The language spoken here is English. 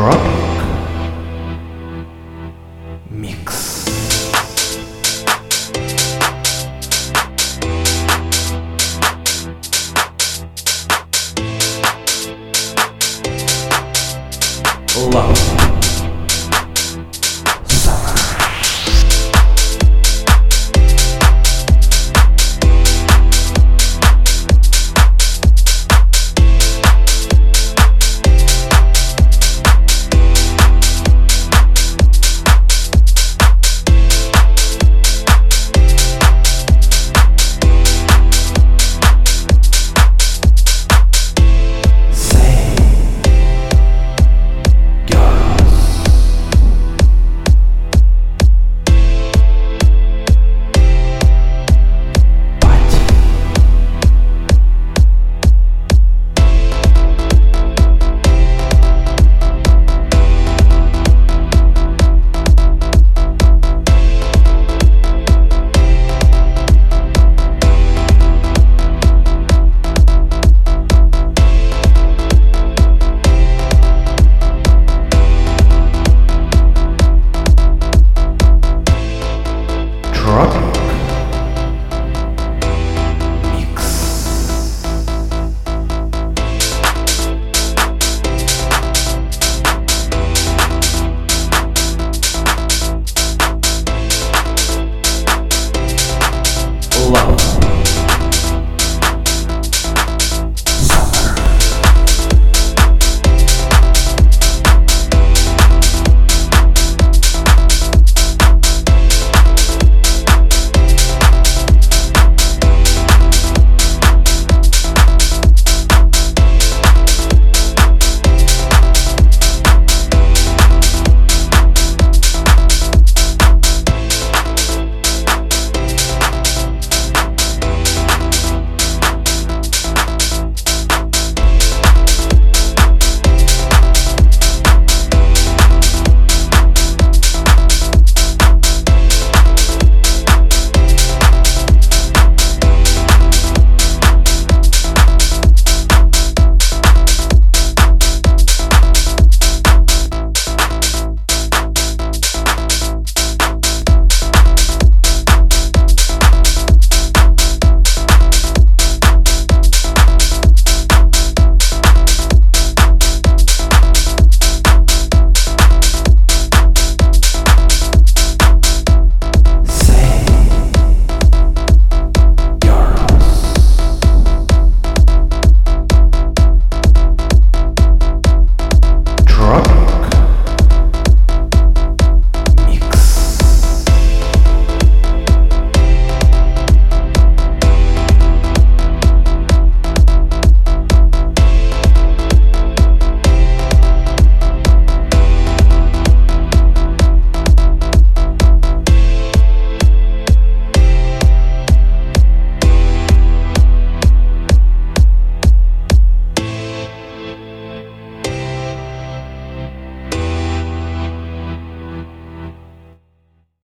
Tropic Mix. Love. karate.